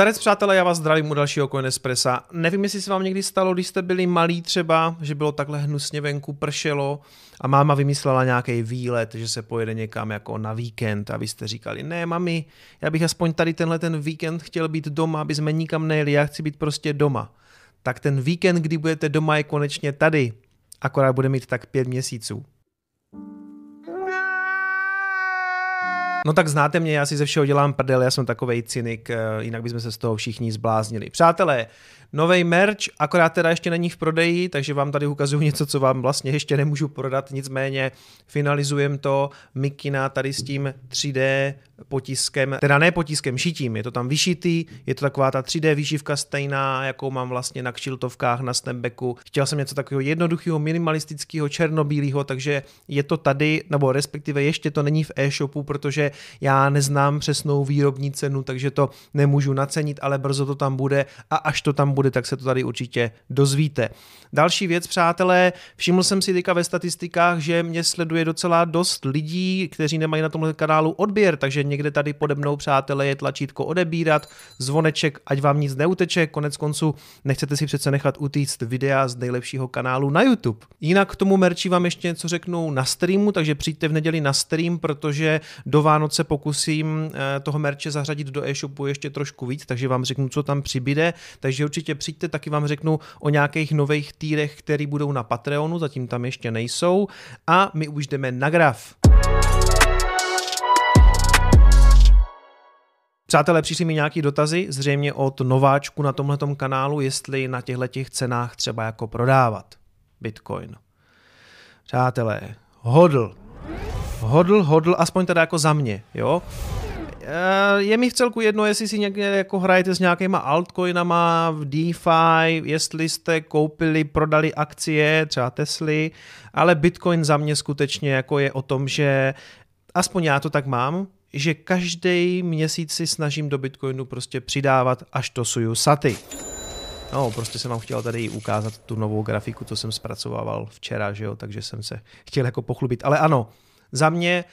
Zdarec přátelé, já vás zdravím u dalšího Coin Espressa. Nevím, jestli se vám někdy stalo, když jste byli malí třeba, že bylo takhle hnusně venku, pršelo a máma vymyslela nějaký výlet, že se pojede někam jako na víkend a vy jste říkali, ne mami, já bych aspoň tady tenhle ten víkend chtěl být doma, aby jsme nikam nejeli, já chci být prostě doma. Tak ten víkend, kdy budete doma, je konečně tady. Akorát bude mít tak pět měsíců. No tak znáte mě, já si ze všeho dělám prdel, já jsem takovej cynik, eh, jinak bychom se z toho všichni zbláznili. Přátelé, Nový merch, akorát teda ještě není v prodeji, takže vám tady ukazuju něco, co vám vlastně ještě nemůžu prodat, nicméně finalizujeme to Mikina tady s tím 3D potiskem, teda ne potiskem, šitím, je to tam vyšitý, je to taková ta 3D výšivka stejná, jakou mám vlastně na kšiltovkách, na snapbacku. Chtěl jsem něco takového jednoduchého, minimalistického, černobílého, takže je to tady, nebo respektive ještě to není v e-shopu, protože já neznám přesnou výrobní cenu, takže to nemůžu nacenit, ale brzo to tam bude a až to tam bude, tak se to tady určitě dozvíte. Další věc, přátelé, všiml jsem si teďka ve statistikách, že mě sleduje docela dost lidí, kteří nemají na tomhle kanálu odběr, takže někde tady pode mnou, přátelé, je tlačítko odebírat, zvoneček, ať vám nic neuteče, konec konců nechcete si přece nechat utíct videa z nejlepšího kanálu na YouTube. Jinak k tomu merči vám ještě něco řeknu na streamu, takže přijďte v neděli na stream, protože do Vánoce pokusím eh, toho merče zařadit do e-shopu ještě trošku víc, takže vám řeknu, co tam přibyde, takže určitě přijďte, taky vám řeknu o nějakých nových týrech, které budou na Patreonu, zatím tam ještě nejsou. A my už jdeme na graf. Přátelé, přišli mi nějaký dotazy, zřejmě od nováčku na tomhle kanálu, jestli na těchto těch cenách třeba jako prodávat Bitcoin. Přátelé, hodl. Hodl, hodl, aspoň teda jako za mě, jo. Eh, je mi v celku jedno, jestli si někde jako hrajete s nějakýma altcoinama v DeFi, jestli jste koupili, prodali akcie, třeba Tesly, ale Bitcoin za mě skutečně jako je o tom, že aspoň já to tak mám, že každý měsíc si snažím do Bitcoinu prostě přidávat až to suju saty. No, prostě jsem vám chtěl tady ukázat tu novou grafiku, co jsem zpracovával včera, že jo, takže jsem se chtěl jako pochlubit. Ale ano, za mě,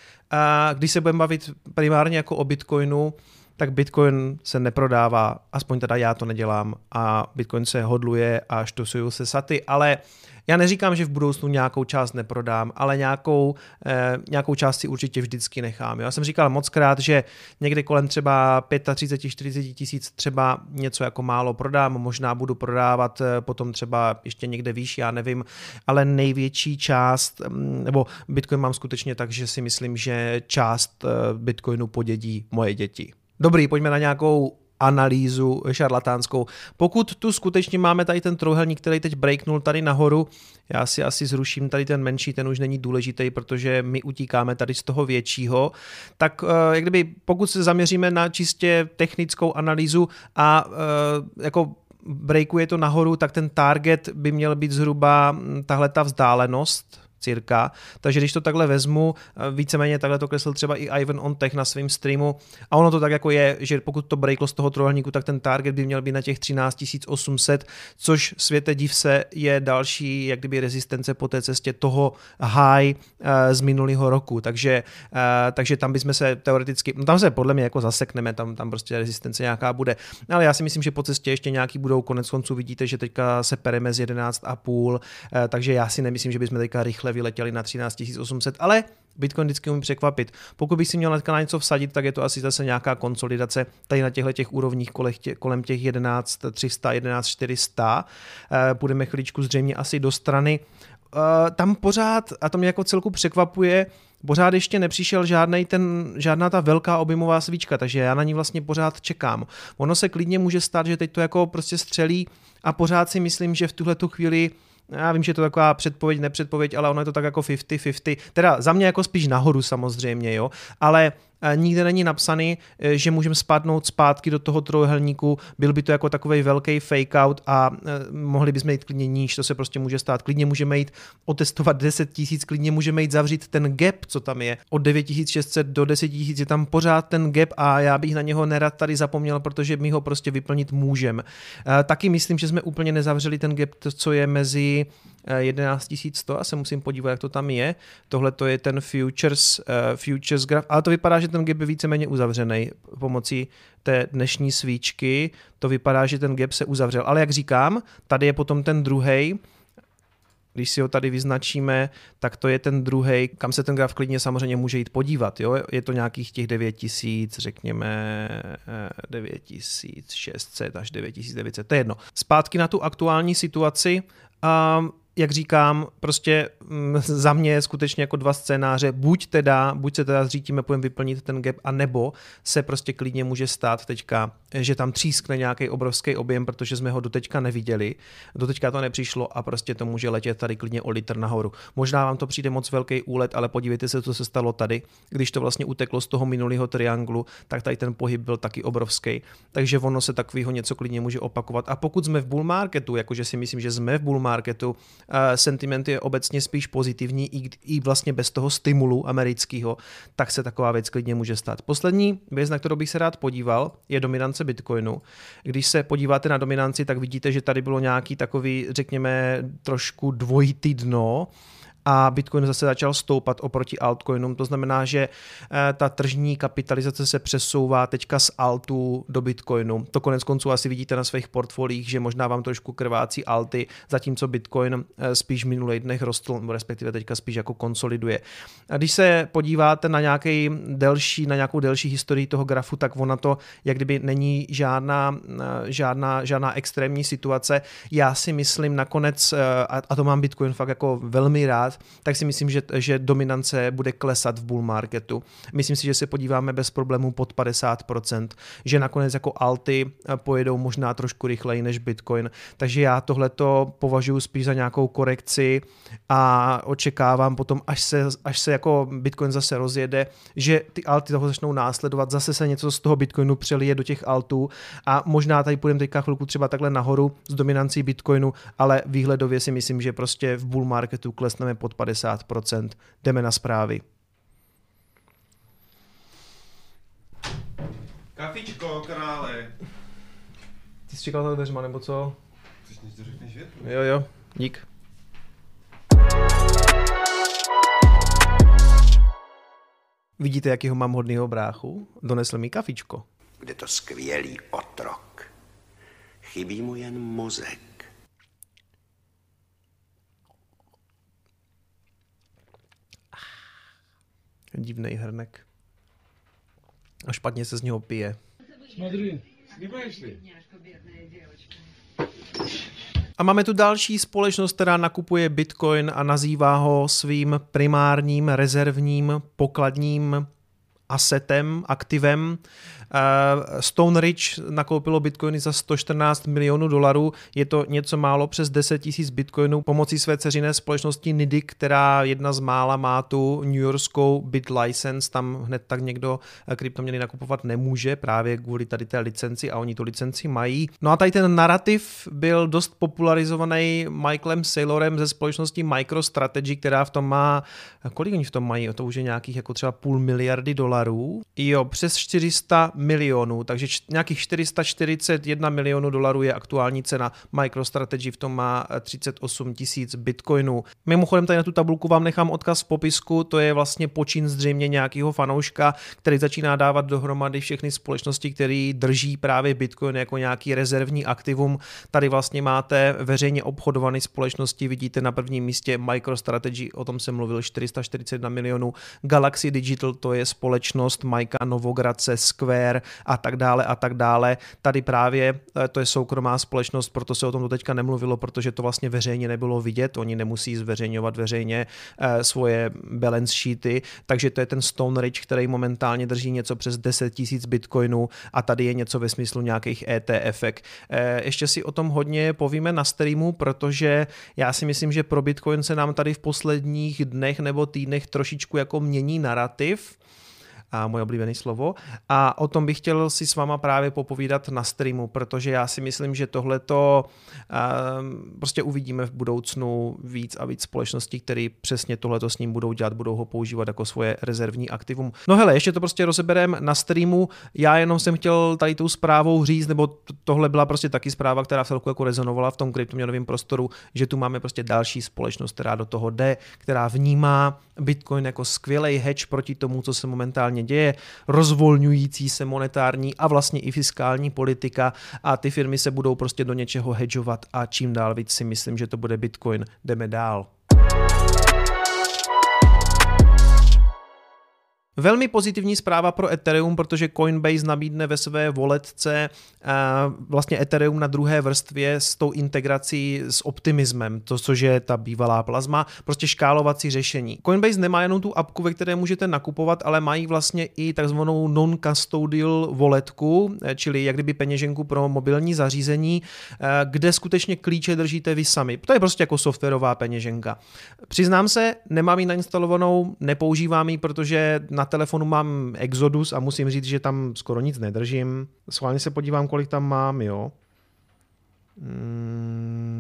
když se budeme bavit primárně jako o Bitcoinu, tak Bitcoin se neprodává, aspoň teda já to nedělám a Bitcoin se hodluje a štosují se saty, ale já neříkám, že v budoucnu nějakou část neprodám, ale nějakou, eh, nějakou část si určitě vždycky nechám. Já jsem říkal moc krát, že někde kolem třeba 35-40 tisíc třeba něco jako málo prodám, možná budu prodávat eh, potom třeba ještě někde výš, já nevím, ale největší část, mm, nebo Bitcoin mám skutečně tak, že si myslím, že část eh, Bitcoinu podědí moje děti. Dobrý, pojďme na nějakou analýzu šarlatánskou. Pokud tu skutečně máme tady ten trojuhelník, který teď breaknul tady nahoru, já si asi zruším tady ten menší, ten už není důležitý, protože my utíkáme tady z toho většího, tak eh, jak kdyby pokud se zaměříme na čistě technickou analýzu a eh, jako breakuje to nahoru, tak ten target by měl být zhruba hm, tahle ta vzdálenost, cirka. Takže když to takhle vezmu, eh, víceméně takhle to kreslil třeba i Ivan on Tech na svém streamu a ono to tak jako je, že pokud to breaklo z toho trojuhelníku, tak ten target by měl být na těch 13 800, což světe div se je další jak kdyby rezistence po té cestě toho high uh, z minulého roku. Takže, uh, takže tam bychom se teoreticky, no tam se podle mě jako zasekneme, tam, tam prostě rezistence nějaká bude. Ale já si myslím, že po cestě ještě nějaký budou, konec konců vidíte, že teďka se pereme z 11,5, uh, takže já si nemyslím, že bychom teďka rychle vyletěli na 13 800, ale Bitcoin vždycky umí překvapit. Pokud bych si měl na něco vsadit, tak je to asi zase nějaká konsolidace tady na těchto těch úrovních kolem těch 11 300, 11 400. Půjdeme chvíličku zřejmě asi do strany. Eh, tam pořád, a to mě jako celku překvapuje, pořád ještě nepřišel žádnej ten, žádná ta velká objemová svíčka, takže já na ní vlastně pořád čekám. Ono se klidně může stát, že teď to jako prostě střelí a pořád si myslím, že v tuhle tu chvíli já vím, že je to taková předpověď, nepředpověď, ale ono je to tak jako 50-50. Teda za mě jako spíš nahoru samozřejmě, jo, ale nikde není napsaný, e, že můžeme spadnout zpátky do toho trojuhelníku, byl by to jako takový velký fake out a e, mohli bychom jít klidně níž, to se prostě může stát. Klidně můžeme jít otestovat 10 tisíc, klidně můžeme jít zavřít ten gap, co tam je. Od 9600 do 10 tisíc je tam pořád ten gap a já bych na něho nerad tady zapomněl, protože my ho prostě vyplnit můžeme. Taky myslím, že jsme úplně nezavřeli ten gap, co je mezi 11 100 a se musím podívat, jak to tam je. Tohle to je ten futures, uh, futures graph, ale to vypadá, že ten gap je víceméně uzavřený pomocí té dnešní svíčky. To vypadá, že ten gap se uzavřel. Ale jak říkám, tady je potom ten druhý, když si ho tady vyznačíme, tak to je ten druhý, kam se ten graf klidně samozřejmě může jít podívat. Jo? Je to nějakých těch 9000, řekněme 9600 až 9900, to je jedno. Zpátky na tu aktuální situaci. Um, jak říkám, prostě mm, za mě je skutečně jako dva scénáře, buď teda, buď se teda zřítíme, půjdeme vyplnit ten gap, a nebo se prostě klidně může stát teďka, že tam třískne nějaký obrovský objem, protože jsme ho doteďka neviděli, doteďka to nepřišlo a prostě to může letět tady klidně o litr nahoru. Možná vám to přijde moc velký úlet, ale podívejte se, co se stalo tady, když to vlastně uteklo z toho minulého trianglu, tak tady ten pohyb byl taky obrovský. Takže ono se takového něco klidně může opakovat. A pokud jsme v bull marketu, jakože si myslím, že jsme v bull marketu, sentiment je obecně spíš pozitivní, i, i vlastně bez toho stimulu amerického, tak se taková věc klidně může stát. Poslední věc, na kterou bych se rád podíval, je dominance Bitcoinu. Když se podíváte na dominanci, tak vidíte, že tady bylo nějaký takový, řekněme, trošku dvojitý dno, a Bitcoin zase začal stoupat oproti altcoinům. To znamená, že eh, ta tržní kapitalizace se přesouvá teďka z altu do Bitcoinu. To konec konců asi vidíte na svých portfolích, že možná vám trošku krvácí alty, zatímco Bitcoin eh, spíš v minulých dnech rostl, respektive teďka spíš jako konsoliduje. A když se podíváte na nějaký delší, na nějakou delší historii toho grafu, tak ona to, jak kdyby není žádná, eh, žádná, žádná extrémní situace. Já si myslím nakonec, a to mám Bitcoin fakt jako velmi rád, tak si myslím, že, že dominance bude klesat v bull marketu. Myslím si, že se podíváme bez problémů pod 50%, že nakonec jako alty pojedou možná trošku rychleji než Bitcoin. Takže já tohleto považuji spíš za nějakou korekci a očekávám potom, až se, až se jako Bitcoin zase rozjede, že ty alty toho začnou následovat, zase se něco z toho Bitcoinu přelije do těch altů a možná tady půjdeme teďka chvilku třeba takhle nahoru s dominancí Bitcoinu, ale výhledově si myslím, že prostě v bull marketu klesneme pod 50%. Jdeme na zprávy. Kafičko, krále. Ty jsi čekal za dveřma, nebo co? Chceš než to řekneš větu? Jo, jo, dík. Vidíte, jakýho mám hodnýho bráchu? Donesl mi kafičko. Kde to skvělý otrok. Chybí mu jen mozek. Divný hrnek. A špatně se z něho pije. Смотри, снимаешь ли? A máme tu další společnost, která nakupuje Bitcoin a nazývá ho svým primárním rezervním pokladním asetem, aktivem. Eh, Stone Ridge nakoupilo bitcoiny za 114 milionů dolarů, je to něco málo přes 10 tisíc bitcoinů pomocí své ceřiné společnosti NIDI, která jedna z mála má tu New Yorkskou bit license, tam hned tak někdo eh, kryptoměny nakupovat nemůže právě kvůli tady té licenci a oni tu licenci mají. No a tady ten narrativ byl dost popularizovaný Michaelem Saylorem ze společnosti MicroStrategy, která v tom má, kolik oni v tom mají, to už je nějakých jako třeba půl miliardy dolarů. Jo, přes 400 milionů, takže č- nějakých 441 milionů dolarů je aktuální cena. MicroStrategy v tom má 38 eh, tisíc bitcoinů. Mimochodem tady na tu tabulku vám nechám odkaz v popisku, to je vlastně počin zřejmě nějakého fanouška, který začíná dávat dohromady všechny společnosti, které drží právě bitcoin jako nějaký rezervní aktivum. Tady vlastně máte veřejně obchodované společnosti, vidíte na prvním místě MicroStrategy, o tom jsem mluvil, 441 milionů. Galaxy Digital, to je společnost Majka Novogradce Square, a tak dále a tak dále. Tady právě eh, to je soukromá společnost, proto se o tom do teďka nemluvilo, protože to vlastně veřejně nebylo vidět, oni nemusí zveřejňovat veřejně eh, svoje balance sheety, takže to je ten Stone Ridge, který momentálně drží něco přes 10 tisíc bitcoinů a tady je něco ve smyslu nějakých ETF. Eh, ještě si o tom hodně povíme na streamu, protože já si myslím, že pro Bitcoin se nám tady v posledních dnech nebo týdnech trošičku jako mění narrativ a moje oblíbené slovo. A o tom bych chtěl si s váma právě popovídat na streamu, protože já si myslím, že tohle to prostě uvidíme v budoucnu víc a víc společností, které přesně tohleto s ním budou dělat, budou ho používat jako svoje rezervní aktivum. No hele, ještě to prostě rozeberem na streamu. Já jenom jsem chtěl tady tou zprávou říct, nebo tohle byla prostě taky zpráva, která v celku jako rezonovala v tom kryptoměnovém prostoru, že tu máme prostě další společnost, která do toho jde, která vnímá Bitcoin jako skvělý hedge proti tomu, co se momentálně děje, rozvolňující se monetární a vlastně i fiskální politika a ty firmy se budou prostě do něčeho hedžovat a čím dál víc si myslím, že to bude Bitcoin. Jdeme dál. Velmi pozitivní zpráva pro Ethereum, protože Coinbase nabídne ve své voletce eh, vlastně Ethereum na druhé vrstvě s tou integrací s optimismem, to, což je ta bývalá plazma, prostě škálovací řešení. Coinbase nemá jenom tu apku, ve které můžete nakupovat, ale mají vlastně i takzvanou non-custodial voletku, eh, čili jak kdyby peněženku pro mobilní zařízení, eh, kde skutečně klíče držíte vy sami. To je prostě jako softwarová peněženka. Přiznám se, nemám ji nainstalovanou, nepoužívám ji, protože na telefonu mám Exodus a musím říct, že tam skoro nic nedržím. Schválně se podívám, kolik tam mám, jo. Hmm.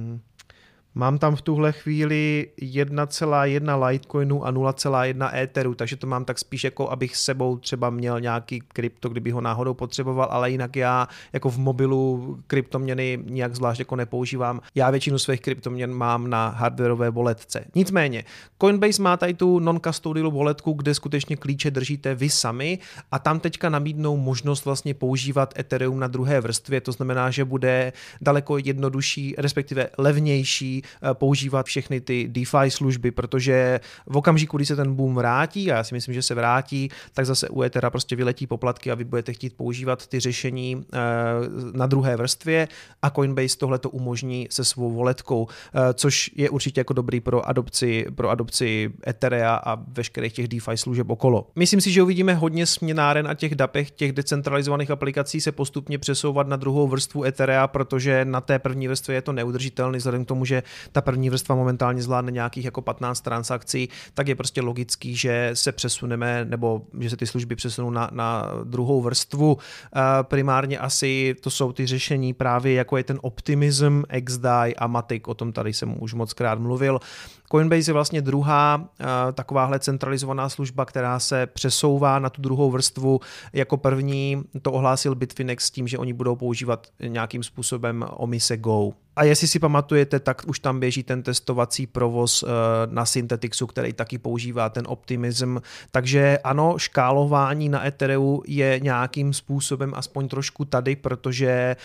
Mám tam v tuhle chvíli 1,1 Litecoinu a 0,1 Etheru, takže to mám tak spíš jako, abych s sebou třeba měl nějaký krypto, kdyby ho náhodou potřeboval, ale jinak já jako v mobilu kryptoměny nijak zvlášť jako nepoužívám. Já většinu svých kryptoměn mám na hardwareové boletce. Nicméně, Coinbase má tady tu non-custodial boletku, kde skutečně klíče držíte vy sami a tam teďka nabídnou možnost vlastně používat Ethereum na druhé vrstvě, to znamená, že bude daleko jednodušší, respektive levnější používat všechny ty DeFi služby, protože v okamžiku, kdy se ten boom vrátí, a já si myslím, že se vrátí, tak zase u Ethera prostě vyletí poplatky a vy budete chtít používat ty řešení eh, na druhé vrstvě a Coinbase tohle to umožní se svou voletkou, eh, což je určitě jako dobrý pro adopci, pro adopci Etherea a veškerých těch DeFi služeb okolo. Myslím si, že uvidíme hodně směnáren a těch dapech, těch decentralizovaných aplikací se postupně přesouvat na druhou vrstvu Etherea, protože na té první vrstvě je to neudržitelný, vzhledem k tomu, že ta první vrstva momentálně zvládne nějakých jako 15 transakcí, tak je prostě logický, že se přesuneme nebo že se ty služby přesunou na, na druhou vrstvu. Primárně asi to jsou ty řešení právě jako je ten Optimism, XDAI a Matic, o tom tady jsem už moc krát mluvil. Coinbase je vlastně druhá uh, takováhle centralizovaná služba, která se přesouvá na tu druhou vrstvu. Jako první to ohlásil Bitfinex s tím, že oni budou používat nějakým způsobem Omise Go. A jestli si pamatujete, tak už tam běží ten testovací provoz uh, na Synthetixu, který taky používá ten Optimism. Takže ano, škálování na Ethereu je nějakým způsobem aspoň trošku tady, protože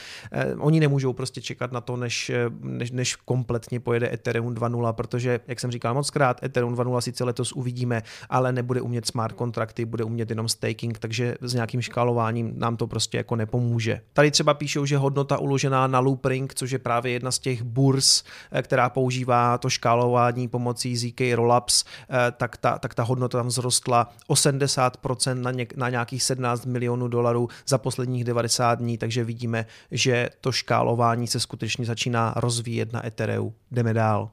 uh, oni nemůžou prostě čekat na to, než, než, než kompletně pojede Ethereum 2.0, protože jak jsem říkal moc krát, Ethereum 2.0 sice letos uvidíme, ale nebude umět smart kontrakty, bude umět jenom staking, takže s nějakým škálováním nám to prostě jako nepomůže. Tady třeba píšou, že hodnota uložená na Loopring, což je právě jedna z těch burs, eh, která používá to škálování pomocí ZK Rollups, eh, tak ta, tak ta hodnota tam vzrostla o 70% na, něk, na nějakých 17 milionů dolarů za posledních 90 dní, takže vidíme, že to škálování se skutečně začíná rozvíjet na Ethereum. Jdeme dál.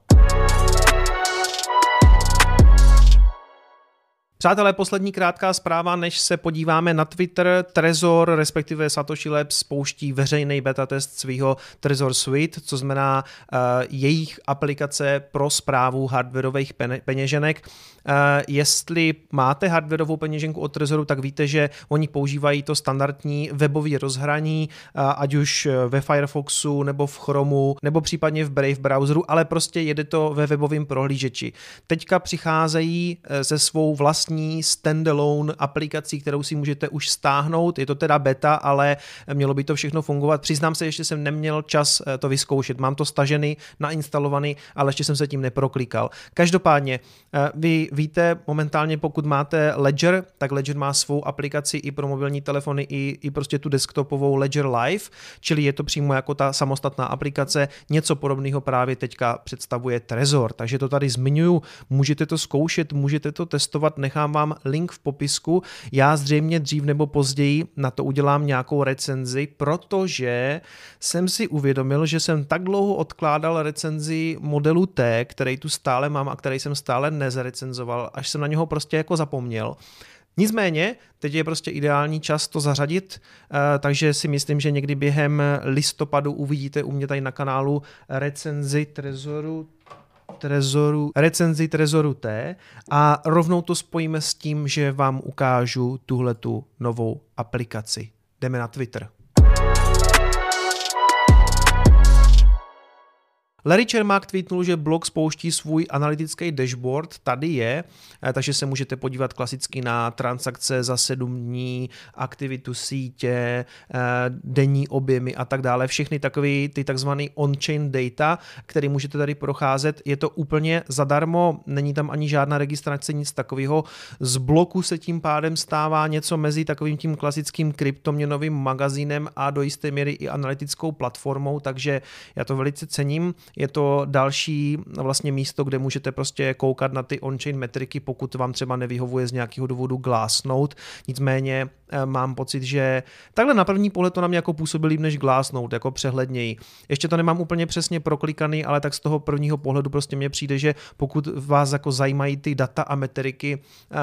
Přátelé, poslední krátká zpráva, než se podíváme na Twitter. Trezor, respektive Satoshi Labs, spouští veřejný beta test svého Trezor Suite, co znamená uh, jejich aplikace pro zprávu hardwareových peněženek. Uh, jestli máte hardwareovou peněženku od Trezoru, tak víte, že oni používají to standardní webové rozhraní, uh, ať už ve Firefoxu, nebo v Chromu, nebo případně v Brave browseru, ale prostě jede to ve webovém prohlížeči. Teďka přicházejí se svou vlastní vlastní standalone aplikací, kterou si můžete už stáhnout. Je to teda beta, ale mělo by to všechno fungovat. Přiznám se, ještě jsem neměl čas eh, to vyzkoušet. Mám to stažený, nainstalovaný, ale ještě jsem se tím neproklikal. Každopádně, eh, vy víte momentálně, pokud máte Ledger, tak Ledger má svou aplikaci i pro mobilní telefony, i, i prostě tu desktopovou Ledger Live, čili je to přímo jako ta samostatná aplikace. Něco podobného právě teďka představuje Trezor, takže to tady zmiňuju. Můžete to zkoušet, můžete to testovat, nechám nechám vám link v popisku. Já zřejmě dřív nebo později na to udělám nějakou recenzi, protože jsem si uvědomil, že jsem tak dlouho odkládal recenzi modelu T, který tu stále mám a který jsem stále nezrecenzoval, až jsem na něho prostě jako zapomněl. Nicméně, teď je prostě ideální čas to zařadit, eh, takže si myslím, že někdy během listopadu uvidíte u mě tady na kanálu recenzi Trezoru Trezoru, recenzi Trezoru T a rovnou to spojíme s tím, že vám ukážu tuhletu novou aplikaci. Jdeme na Twitter. Larry Čermák tweetnul, že blog spouští svůj analytický dashboard, tady je, eh, takže se můžete podívat klasicky na transakce za sedm dní, aktivitu sítě, eh, denní objemy a tak dále. Všechny takové ty takzvané on-chain data, které můžete tady procházet. Je to úplně zadarmo, není tam ani žádná registrace, nic takového. Z bloku se tím pádem stává něco mezi takovým tím klasickým kryptoměnovým magazínem a do jisté míry i analytickou platformou, takže já to velice cením. Je to další vlastně místo, kde můžete prostě koukat na ty on-chain metriky, pokud vám třeba nevyhovuje z nějakého důvodu Glassnode. Nicméně eh, mám pocit, že takhle na první pohled to na mě jako působí líp než Glassnode, jako přehledněji. Ještě to nemám úplně přesně proklikaný, ale tak z toho prvního pohledu prostě mně přijde, že pokud vás jako zajímají ty data a metriky,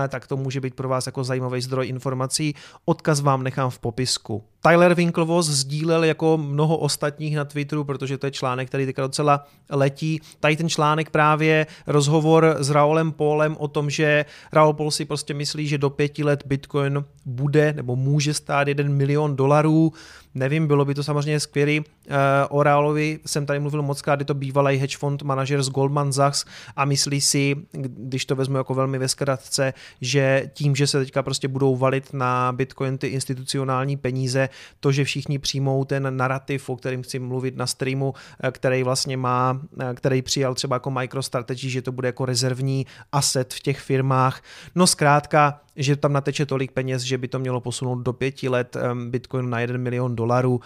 eh, tak to může být pro vás jako zajímavý zdroj informací. Odkaz vám nechám v popisku. Tyler Winklevoss sdílel jako mnoho ostatních na Twitteru, protože to je článek, který teďka docela letí. Tady ten článek právě rozhovor s Raulem Polem o tom, že Raul Paul si prostě myslí, že do pěti let Bitcoin bude nebo může stát jeden milion dolarů. Nevím, bylo by to samozřejmě skvělý. Eh, o Realovi jsem tady mluvil moc krát, je to bývalý hedge fund manažer z Goldman Sachs a myslí si, když to vezmu jako velmi ve zkratce, že tím, že se teďka prostě budou valit na Bitcoin ty institucionální peníze, to, že všichni přijmou ten narrativ, o kterým chci mluvit na streamu, eh, který vlastně má, eh, který přijal třeba jako MicroStrategy, že to bude jako rezervní asset v těch firmách. No zkrátka, že tam nateče tolik peněz, že by to mělo posunout do pěti let Bitcoin na 1 milion dolarů.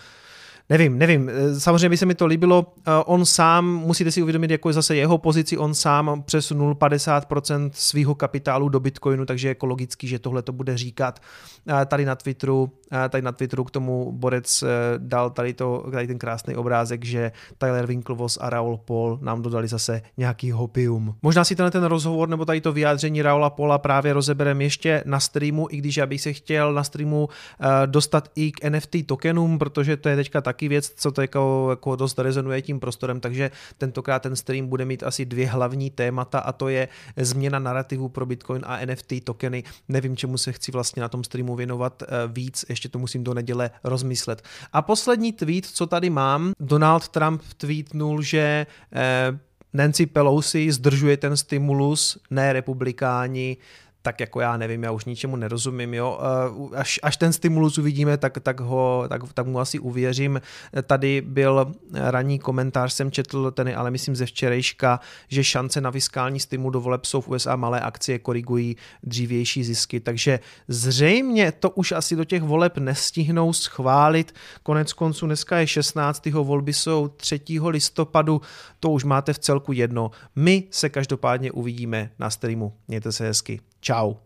Nevím, nevím. Eh, samozřejmě by se mi to líbilo. Eh, on sám, musíte si uvědomit, jako je zase jeho pozici, on sám přesunul 50% svého kapitálu do Bitcoinu, takže je jako logický, že tohle to bude říkat. Eh, tady na Twitteru, tady na Twitteru k tomu Borec dal tady, to, tady ten krásný obrázek, že Tyler Winklevoss a Raul Paul nám dodali zase nějaký hopium. Možná si tenhle ten rozhovor nebo tady to vyjádření Raula Paula právě rozeberem ještě na streamu, i když já bych se chtěl na streamu dostat i k NFT tokenům, protože to je teďka taky věc, co to jako, jako dost rezonuje tím prostorem, takže tentokrát ten stream bude mít asi dvě hlavní témata a to je změna narrativu pro Bitcoin a NFT tokeny. Nevím, čemu se chci vlastně na tom streamu věnovat eh, víc, ještě to musím do neděle rozmyslet. A poslední tweet, co tady mám, Donald Trump tweetnul, že eh, Nancy Pelosi zdržuje ten stimulus, ne republikáni, tak jako já nevím, já už ničemu nerozumím, jo. Eh, až, až ten stimulus uvidíme, tak, tak, ho, tak, tak mu asi uvěřím. Tady byl ranní komentář, jsem četl ten, ale myslím ze včerejška, že šance na fiskální stimul do voleb jsou v USA malé akcie korigují dřívější zisky, takže zřejmě to už asi do těch voleb nestihnou schválit. Konec konců dneska je 16. volby jsou 3. listopadu, to už máte v celku jedno. My se každopádně uvidíme na streamu. Mějte se hezky. Tchau.